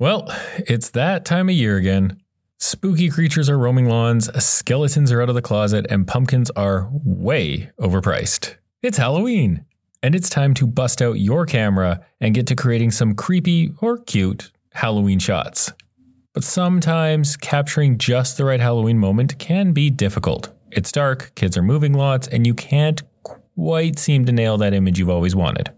Well, it's that time of year again. Spooky creatures are roaming lawns, skeletons are out of the closet, and pumpkins are way overpriced. It's Halloween, and it's time to bust out your camera and get to creating some creepy or cute Halloween shots. But sometimes capturing just the right Halloween moment can be difficult. It's dark, kids are moving lots, and you can't quite seem to nail that image you've always wanted.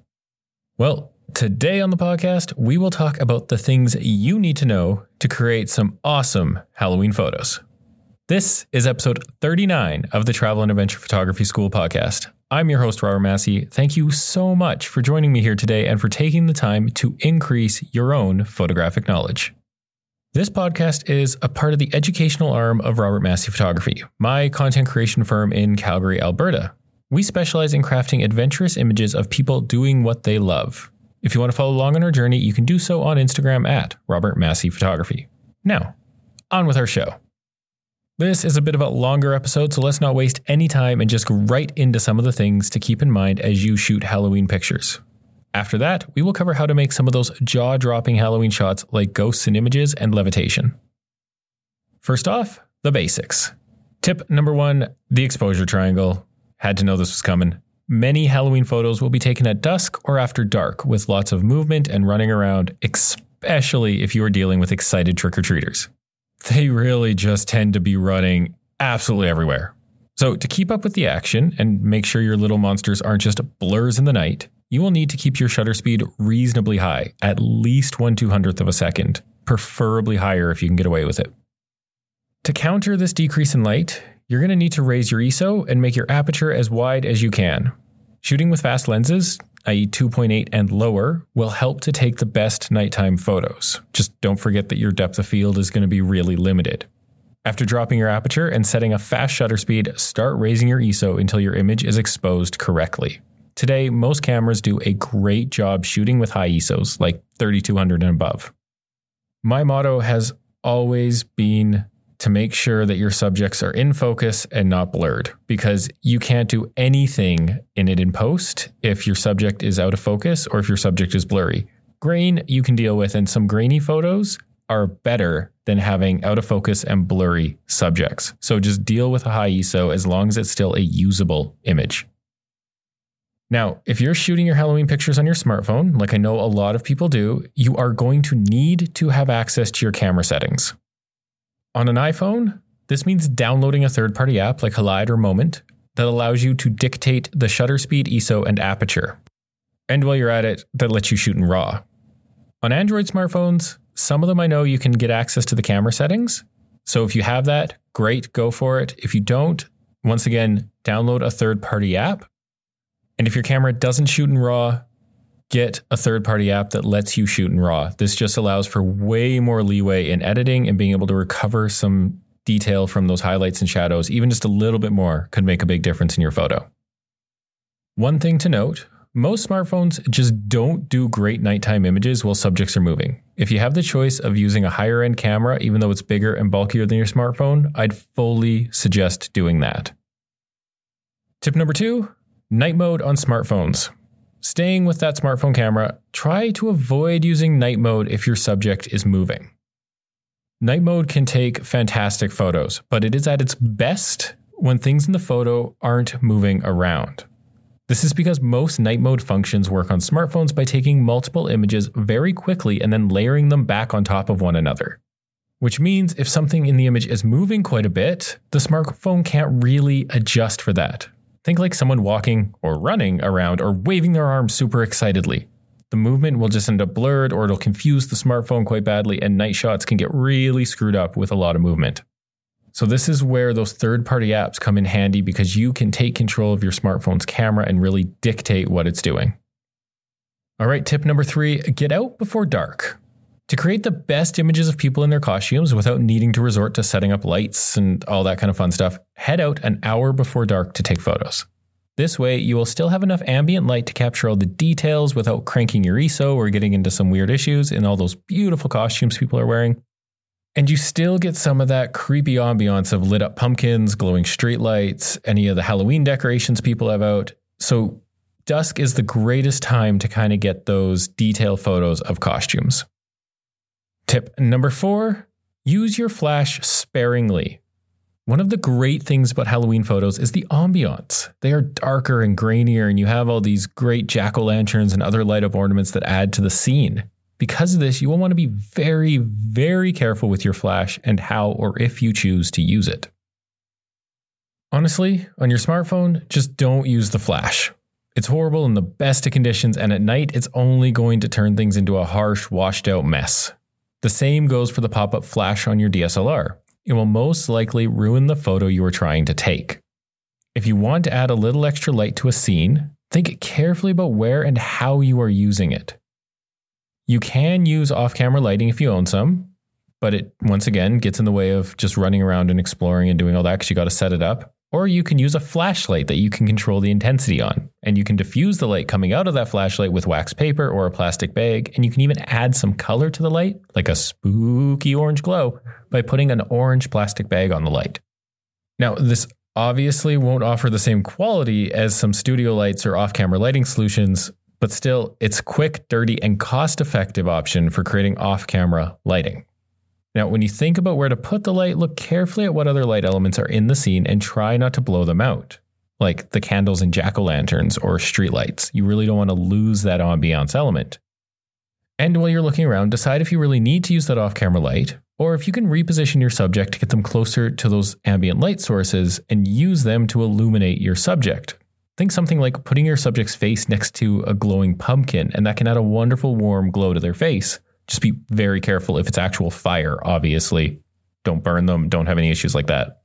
Well, Today on the podcast, we will talk about the things you need to know to create some awesome Halloween photos. This is episode 39 of the Travel and Adventure Photography School podcast. I'm your host, Robert Massey. Thank you so much for joining me here today and for taking the time to increase your own photographic knowledge. This podcast is a part of the educational arm of Robert Massey Photography, my content creation firm in Calgary, Alberta. We specialize in crafting adventurous images of people doing what they love. If you want to follow along on our journey, you can do so on Instagram at Robert Massey Photography. Now, on with our show. This is a bit of a longer episode, so let's not waste any time and just go right into some of the things to keep in mind as you shoot Halloween pictures. After that, we will cover how to make some of those jaw dropping Halloween shots like ghosts and images and levitation. First off, the basics. Tip number one the exposure triangle. Had to know this was coming. Many Halloween photos will be taken at dusk or after dark with lots of movement and running around, especially if you are dealing with excited trick or treaters. They really just tend to be running absolutely everywhere. So, to keep up with the action and make sure your little monsters aren't just blurs in the night, you will need to keep your shutter speed reasonably high, at least one two hundredth of a second, preferably higher if you can get away with it. To counter this decrease in light, you're going to need to raise your ISO and make your aperture as wide as you can. Shooting with fast lenses, i.e., 2.8 and lower, will help to take the best nighttime photos. Just don't forget that your depth of field is going to be really limited. After dropping your aperture and setting a fast shutter speed, start raising your ISO until your image is exposed correctly. Today, most cameras do a great job shooting with high ISOs, like 3200 and above. My motto has always been to make sure that your subjects are in focus and not blurred because you can't do anything in it in post if your subject is out of focus or if your subject is blurry. Grain you can deal with, and some grainy photos are better than having out of focus and blurry subjects. So just deal with a high ISO as long as it's still a usable image. Now, if you're shooting your Halloween pictures on your smartphone, like I know a lot of people do, you are going to need to have access to your camera settings. On an iPhone, this means downloading a third party app like Halide or Moment that allows you to dictate the shutter speed, ISO, and aperture. And while you're at it, that lets you shoot in RAW. On Android smartphones, some of them I know you can get access to the camera settings. So if you have that, great, go for it. If you don't, once again, download a third party app. And if your camera doesn't shoot in RAW, get a third party app that lets you shoot in RAW. This just allows for way more leeway in editing and being able to recover some detail from those highlights and shadows, even just a little bit more, could make a big difference in your photo. One thing to note most smartphones just don't do great nighttime images while subjects are moving. If you have the choice of using a higher end camera, even though it's bigger and bulkier than your smartphone, I'd fully suggest doing that. Tip number two night mode on smartphones. Staying with that smartphone camera, try to avoid using night mode if your subject is moving. Night mode can take fantastic photos, but it is at its best when things in the photo aren't moving around. This is because most night mode functions work on smartphones by taking multiple images very quickly and then layering them back on top of one another. Which means if something in the image is moving quite a bit, the smartphone can't really adjust for that. Think like someone walking or running around or waving their arms super excitedly. The movement will just end up blurred or it'll confuse the smartphone quite badly, and night shots can get really screwed up with a lot of movement. So, this is where those third party apps come in handy because you can take control of your smartphone's camera and really dictate what it's doing. All right, tip number three get out before dark. To create the best images of people in their costumes without needing to resort to setting up lights and all that kind of fun stuff, head out an hour before dark to take photos. This way, you will still have enough ambient light to capture all the details without cranking your ISO or getting into some weird issues in all those beautiful costumes people are wearing. And you still get some of that creepy ambiance of lit up pumpkins, glowing streetlights, any of the Halloween decorations people have out. So, dusk is the greatest time to kind of get those detail photos of costumes. Tip number four use your flash sparingly. One of the great things about Halloween photos is the ambiance. They are darker and grainier, and you have all these great jack o' lanterns and other light up ornaments that add to the scene. Because of this, you will want to be very, very careful with your flash and how or if you choose to use it. Honestly, on your smartphone, just don't use the flash. It's horrible in the best of conditions, and at night, it's only going to turn things into a harsh, washed out mess. The same goes for the pop up flash on your DSLR. It will most likely ruin the photo you are trying to take. If you want to add a little extra light to a scene, think carefully about where and how you are using it. You can use off camera lighting if you own some, but it once again gets in the way of just running around and exploring and doing all that because you got to set it up. Or you can use a flashlight that you can control the intensity on. And you can diffuse the light coming out of that flashlight with wax paper or a plastic bag. And you can even add some color to the light, like a spooky orange glow, by putting an orange plastic bag on the light. Now, this obviously won't offer the same quality as some studio lights or off camera lighting solutions, but still, it's quick, dirty, and cost effective option for creating off camera lighting. Now, when you think about where to put the light, look carefully at what other light elements are in the scene and try not to blow them out, like the candles and jack o' lanterns or streetlights. You really don't want to lose that ambiance element. And while you're looking around, decide if you really need to use that off camera light, or if you can reposition your subject to get them closer to those ambient light sources and use them to illuminate your subject. Think something like putting your subject's face next to a glowing pumpkin, and that can add a wonderful warm glow to their face just be very careful if it's actual fire, obviously. Don't burn them, don't have any issues like that.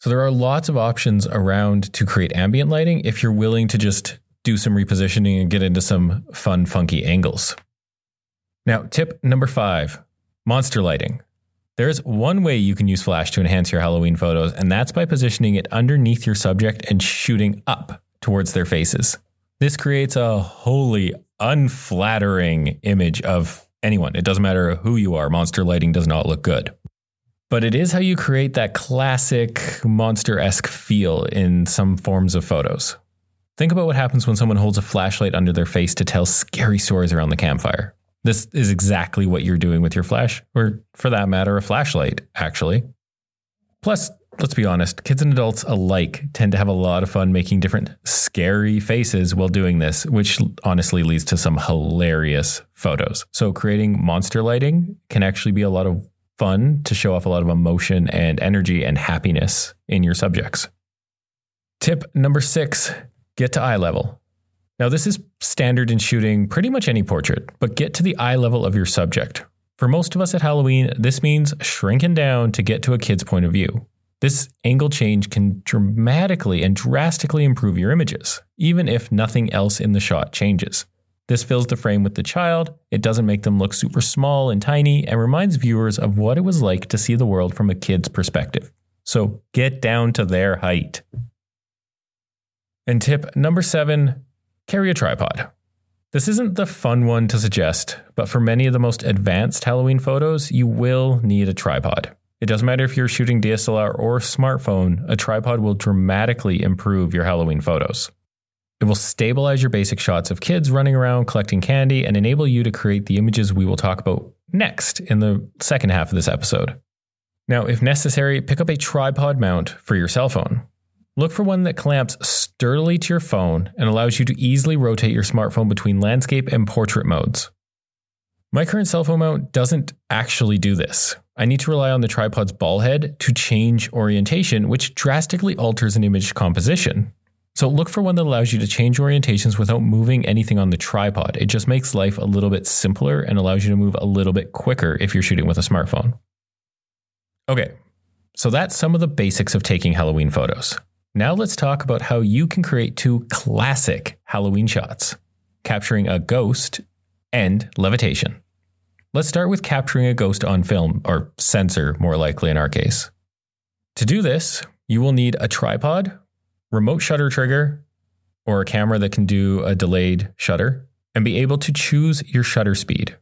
So there are lots of options around to create ambient lighting if you're willing to just do some repositioning and get into some fun, funky angles. Now, tip number five monster lighting. There's one way you can use flash to enhance your Halloween photos, and that's by positioning it underneath your subject and shooting up towards their faces. This creates a wholly unflattering image of anyone. It doesn't matter who you are. Monster lighting does not look good. But it is how you create that classic monster esque feel in some forms of photos. Think about what happens when someone holds a flashlight under their face to tell scary stories around the campfire. This is exactly what you're doing with your flash, or for that matter, a flashlight, actually. Plus, let's be honest, kids and adults alike tend to have a lot of fun making different scary faces while doing this, which honestly leads to some hilarious photos. So, creating monster lighting can actually be a lot of fun to show off a lot of emotion and energy and happiness in your subjects. Tip number six get to eye level. Now, this is standard in shooting pretty much any portrait, but get to the eye level of your subject. For most of us at Halloween, this means shrinking down to get to a kid's point of view. This angle change can dramatically and drastically improve your images, even if nothing else in the shot changes. This fills the frame with the child, it doesn't make them look super small and tiny, and reminds viewers of what it was like to see the world from a kid's perspective. So get down to their height. And tip number seven carry a tripod. This isn't the fun one to suggest, but for many of the most advanced Halloween photos, you will need a tripod. It doesn't matter if you're shooting DSLR or smartphone, a tripod will dramatically improve your Halloween photos. It will stabilize your basic shots of kids running around collecting candy and enable you to create the images we will talk about next in the second half of this episode. Now, if necessary, pick up a tripod mount for your cell phone. Look for one that clamps sturdily to your phone and allows you to easily rotate your smartphone between landscape and portrait modes. My current cell phone mount doesn't actually do this. I need to rely on the tripod's ball head to change orientation, which drastically alters an image composition. So look for one that allows you to change orientations without moving anything on the tripod. It just makes life a little bit simpler and allows you to move a little bit quicker if you're shooting with a smartphone. Okay, so that's some of the basics of taking Halloween photos. Now let's talk about how you can create two classic Halloween shots, capturing a ghost and levitation. Let's start with capturing a ghost on film, or sensor, more likely in our case. To do this, you will need a tripod, remote shutter trigger, or a camera that can do a delayed shutter, and be able to choose your shutter speed.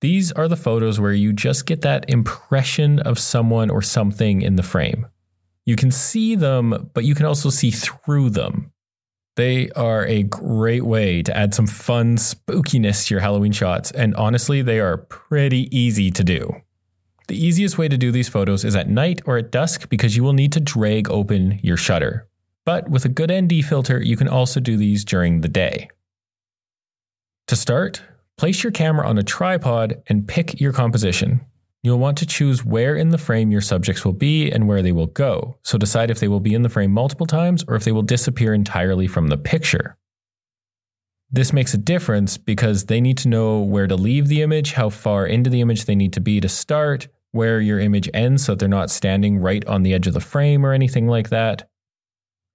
These are the photos where you just get that impression of someone or something in the frame. You can see them, but you can also see through them. They are a great way to add some fun spookiness to your Halloween shots, and honestly, they are pretty easy to do. The easiest way to do these photos is at night or at dusk because you will need to drag open your shutter. But with a good ND filter, you can also do these during the day. To start, place your camera on a tripod and pick your composition. You'll want to choose where in the frame your subjects will be and where they will go, so decide if they will be in the frame multiple times or if they will disappear entirely from the picture. This makes a difference because they need to know where to leave the image, how far into the image they need to be to start, where your image ends so that they're not standing right on the edge of the frame or anything like that.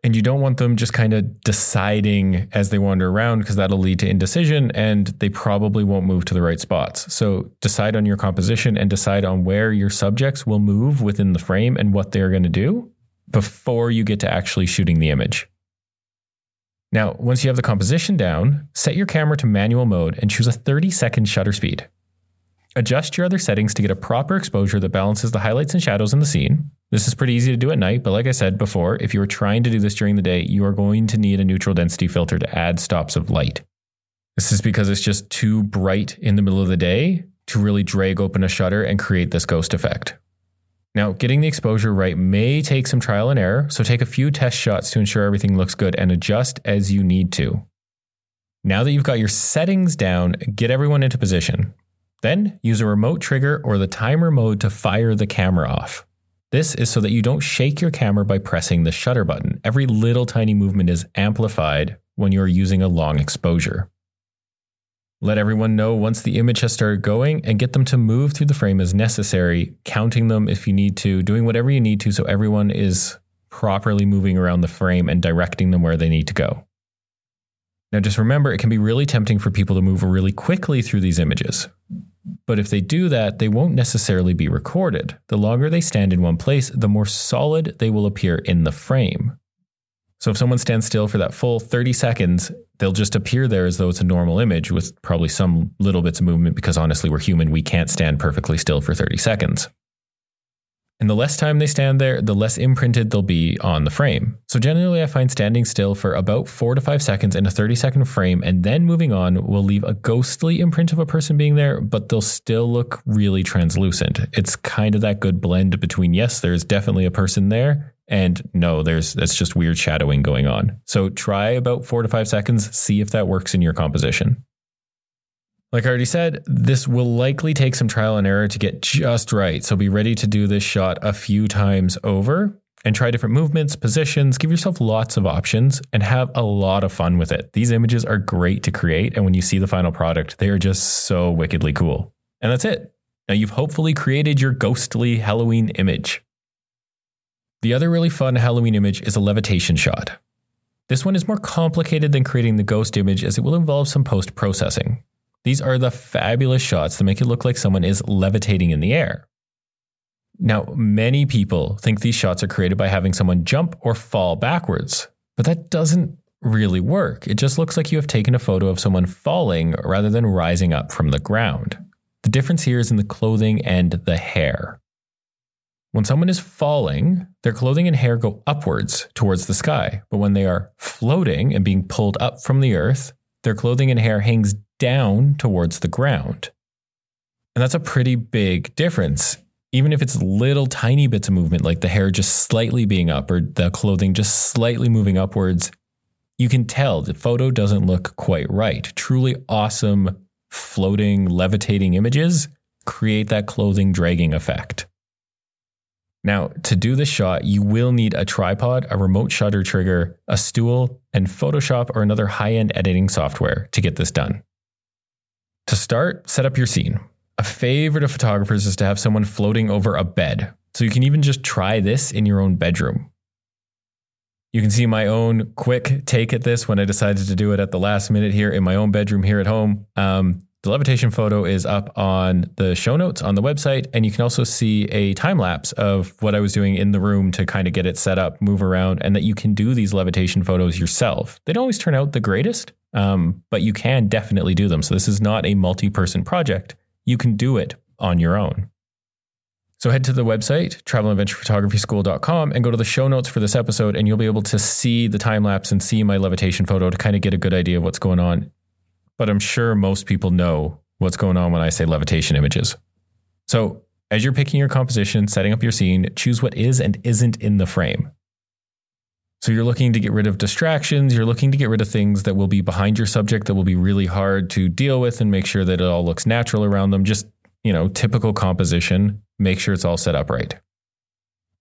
And you don't want them just kind of deciding as they wander around because that'll lead to indecision and they probably won't move to the right spots. So decide on your composition and decide on where your subjects will move within the frame and what they're going to do before you get to actually shooting the image. Now, once you have the composition down, set your camera to manual mode and choose a 30 second shutter speed. Adjust your other settings to get a proper exposure that balances the highlights and shadows in the scene. This is pretty easy to do at night, but like I said before, if you are trying to do this during the day, you are going to need a neutral density filter to add stops of light. This is because it's just too bright in the middle of the day to really drag open a shutter and create this ghost effect. Now, getting the exposure right may take some trial and error, so take a few test shots to ensure everything looks good and adjust as you need to. Now that you've got your settings down, get everyone into position. Then use a remote trigger or the timer mode to fire the camera off. This is so that you don't shake your camera by pressing the shutter button. Every little tiny movement is amplified when you're using a long exposure. Let everyone know once the image has started going and get them to move through the frame as necessary, counting them if you need to, doing whatever you need to so everyone is properly moving around the frame and directing them where they need to go. Now, just remember, it can be really tempting for people to move really quickly through these images. But if they do that, they won't necessarily be recorded. The longer they stand in one place, the more solid they will appear in the frame. So if someone stands still for that full 30 seconds, they'll just appear there as though it's a normal image with probably some little bits of movement because honestly, we're human. We can't stand perfectly still for 30 seconds. And the less time they stand there, the less imprinted they'll be on the frame. So generally, I find standing still for about four to five seconds in a 30 second frame and then moving on will leave a ghostly imprint of a person being there, but they'll still look really translucent. It's kind of that good blend between, yes, there's definitely a person there, and no, there's that's just weird shadowing going on. So try about four to five seconds, see if that works in your composition. Like I already said, this will likely take some trial and error to get just right. So be ready to do this shot a few times over and try different movements, positions, give yourself lots of options and have a lot of fun with it. These images are great to create. And when you see the final product, they are just so wickedly cool. And that's it. Now you've hopefully created your ghostly Halloween image. The other really fun Halloween image is a levitation shot. This one is more complicated than creating the ghost image as it will involve some post processing. These are the fabulous shots that make it look like someone is levitating in the air. Now, many people think these shots are created by having someone jump or fall backwards, but that doesn't really work. It just looks like you have taken a photo of someone falling rather than rising up from the ground. The difference here is in the clothing and the hair. When someone is falling, their clothing and hair go upwards towards the sky, but when they are floating and being pulled up from the earth, their clothing and hair hangs down towards the ground. And that's a pretty big difference. Even if it's little tiny bits of movement, like the hair just slightly being up or the clothing just slightly moving upwards, you can tell the photo doesn't look quite right. Truly awesome floating, levitating images create that clothing dragging effect. Now, to do this shot, you will need a tripod, a remote shutter trigger, a stool, and Photoshop or another high end editing software to get this done. To start, set up your scene. A favorite of photographers is to have someone floating over a bed. So you can even just try this in your own bedroom. You can see my own quick take at this when I decided to do it at the last minute here in my own bedroom here at home. Um, the levitation photo is up on the show notes on the website, and you can also see a time lapse of what I was doing in the room to kind of get it set up, move around, and that you can do these levitation photos yourself. They don't always turn out the greatest, um, but you can definitely do them. So this is not a multi person project. You can do it on your own. So head to the website, travelandadventurephotography.school.com, and go to the show notes for this episode, and you'll be able to see the time lapse and see my levitation photo to kind of get a good idea of what's going on. But I'm sure most people know what's going on when I say levitation images. So as you're picking your composition, setting up your scene, choose what is and isn't in the frame. So you're looking to get rid of distractions, you're looking to get rid of things that will be behind your subject that will be really hard to deal with and make sure that it all looks natural around them. Just, you know, typical composition, make sure it's all set up right.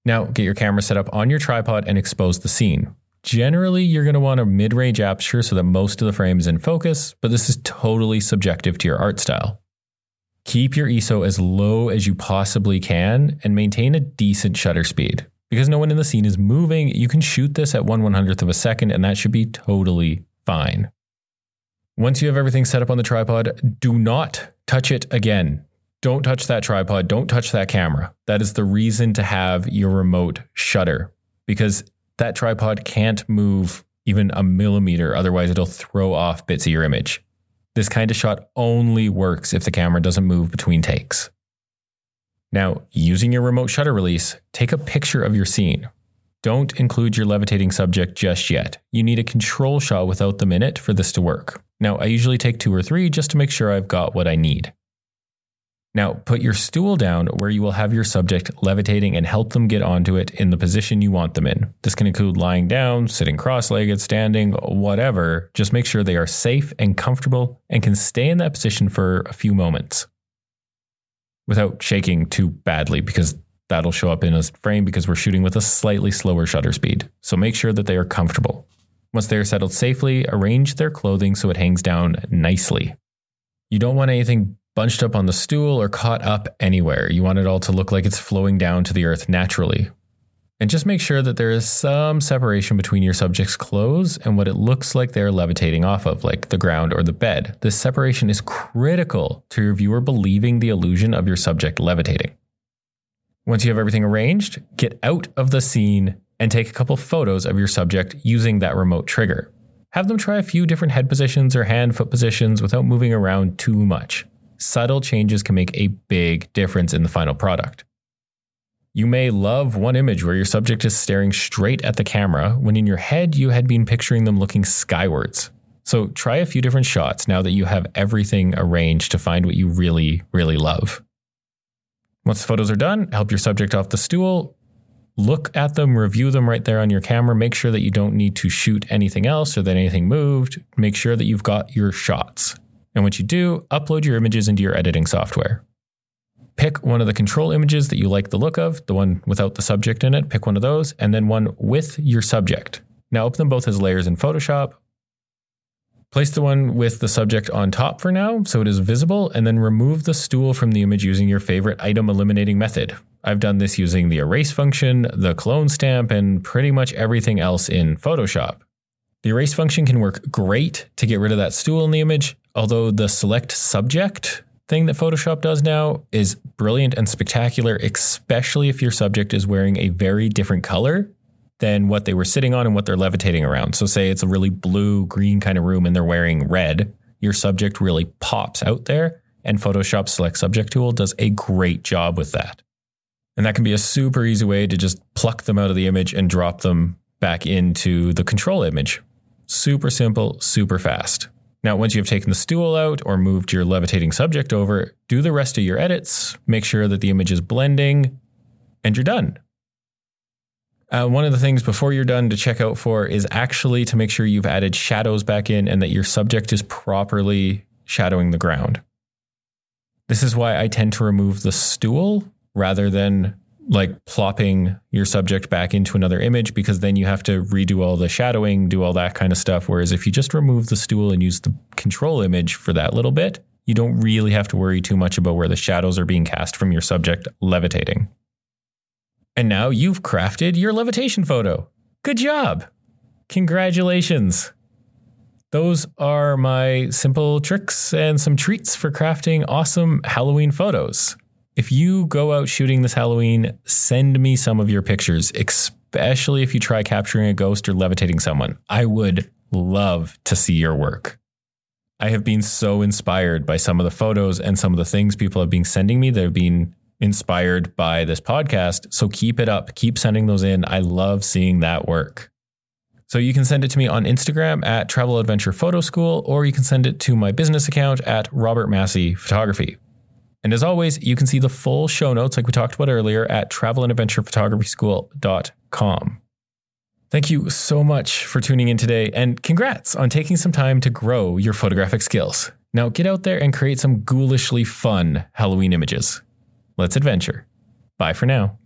Now, get your camera set up on your tripod and expose the scene. Generally, you're going to want a mid range aperture so that most of the frame is in focus, but this is totally subjective to your art style. Keep your ISO as low as you possibly can and maintain a decent shutter speed. Because no one in the scene is moving, you can shoot this at 1 100th of a second, and that should be totally fine. Once you have everything set up on the tripod, do not touch it again. Don't touch that tripod. Don't touch that camera. That is the reason to have your remote shutter because that tripod can't move even a millimeter. Otherwise, it'll throw off bits of your image. This kind of shot only works if the camera doesn't move between takes. Now, using your remote shutter release, take a picture of your scene. Don't include your levitating subject just yet. You need a control shot without them in it for this to work. Now, I usually take two or three just to make sure I've got what I need. Now, put your stool down where you will have your subject levitating and help them get onto it in the position you want them in. This can include lying down, sitting cross legged, standing, whatever. Just make sure they are safe and comfortable and can stay in that position for a few moments without shaking too badly because that'll show up in a frame because we're shooting with a slightly slower shutter speed. So make sure that they are comfortable. Once they are settled safely, arrange their clothing so it hangs down nicely. You don't want anything bunched up on the stool or caught up anywhere. You want it all to look like it's flowing down to the earth naturally. And just make sure that there is some separation between your subject's clothes and what it looks like they're levitating off of, like the ground or the bed. This separation is critical to your viewer believing the illusion of your subject levitating. Once you have everything arranged, get out of the scene and take a couple photos of your subject using that remote trigger. Have them try a few different head positions or hand foot positions without moving around too much. Subtle changes can make a big difference in the final product. You may love one image where your subject is staring straight at the camera when in your head you had been picturing them looking skywards. So try a few different shots now that you have everything arranged to find what you really, really love. Once the photos are done, help your subject off the stool. Look at them, review them right there on your camera. Make sure that you don't need to shoot anything else or that anything moved. Make sure that you've got your shots. And once you do, upload your images into your editing software pick one of the control images that you like the look of, the one without the subject in it, pick one of those, and then one with your subject. Now open them both as layers in Photoshop. Place the one with the subject on top for now so it is visible, and then remove the stool from the image using your favorite item eliminating method. I've done this using the erase function, the clone stamp, and pretty much everything else in Photoshop. The erase function can work great to get rid of that stool in the image, although the select subject thing that Photoshop does now is brilliant and spectacular, especially if your subject is wearing a very different color than what they were sitting on and what they're levitating around. So, say it's a really blue green kind of room and they're wearing red, your subject really pops out there. And Photoshop Select Subject tool does a great job with that. And that can be a super easy way to just pluck them out of the image and drop them back into the control image. Super simple, super fast. Now, once you've taken the stool out or moved your levitating subject over, do the rest of your edits, make sure that the image is blending, and you're done. Uh, one of the things before you're done to check out for is actually to make sure you've added shadows back in and that your subject is properly shadowing the ground. This is why I tend to remove the stool rather than like plopping your subject back into another image because then you have to redo all the shadowing, do all that kind of stuff. Whereas if you just remove the stool and use the control image for that little bit, you don't really have to worry too much about where the shadows are being cast from your subject levitating. And now you've crafted your levitation photo. Good job. Congratulations. Those are my simple tricks and some treats for crafting awesome Halloween photos. If you go out shooting this Halloween, send me some of your pictures, especially if you try capturing a ghost or levitating someone. I would love to see your work. I have been so inspired by some of the photos and some of the things people have been sending me that have been inspired by this podcast. So keep it up. Keep sending those in. I love seeing that work. So you can send it to me on Instagram at Travel Adventure Photo School, or you can send it to my business account at Robert Massey Photography. And as always, you can see the full show notes, like we talked about earlier, at travelandadventurephotography.school.com. Thank you so much for tuning in today, and congrats on taking some time to grow your photographic skills. Now get out there and create some ghoulishly fun Halloween images. Let's adventure. Bye for now.